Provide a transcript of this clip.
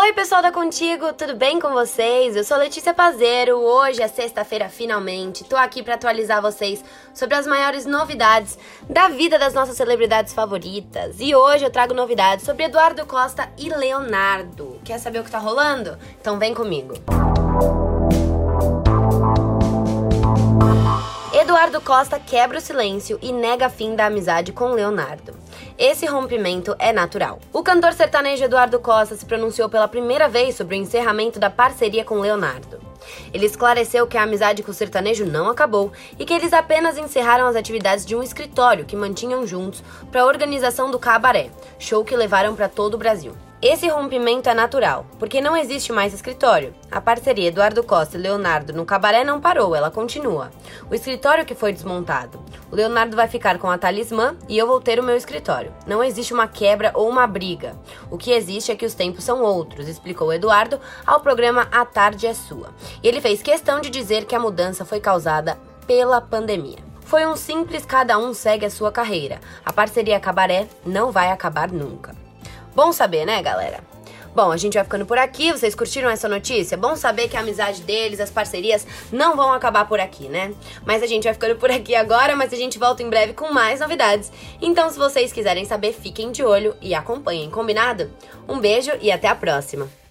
Oi, pessoal da Contigo, tudo bem com vocês? Eu sou Letícia Pazeiro. Hoje é sexta-feira, finalmente. Tô aqui para atualizar vocês sobre as maiores novidades da vida das nossas celebridades favoritas. E hoje eu trago novidades sobre Eduardo Costa e Leonardo. Quer saber o que tá rolando? Então vem comigo. Eduardo Costa quebra o silêncio e nega fim da amizade com Leonardo. Esse rompimento é natural. O cantor sertanejo Eduardo Costa se pronunciou pela primeira vez sobre o encerramento da parceria com Leonardo. Ele esclareceu que a amizade com o sertanejo não acabou e que eles apenas encerraram as atividades de um escritório que mantinham juntos para a organização do Cabaré, show que levaram para todo o Brasil. Esse rompimento é natural, porque não existe mais escritório. A parceria Eduardo Costa e Leonardo no cabaré não parou, ela continua. O escritório que foi desmontado. O Leonardo vai ficar com a talismã e eu vou ter o meu escritório. Não existe uma quebra ou uma briga. O que existe é que os tempos são outros, explicou Eduardo ao programa A Tarde é Sua. E ele fez questão de dizer que a mudança foi causada pela pandemia. Foi um simples cada um segue a sua carreira. A parceria Cabaré não vai acabar nunca. Bom saber, né, galera? Bom, a gente vai ficando por aqui. Vocês curtiram essa notícia? Bom saber que a amizade deles, as parcerias, não vão acabar por aqui, né? Mas a gente vai ficando por aqui agora, mas a gente volta em breve com mais novidades. Então, se vocês quiserem saber, fiquem de olho e acompanhem, combinado? Um beijo e até a próxima!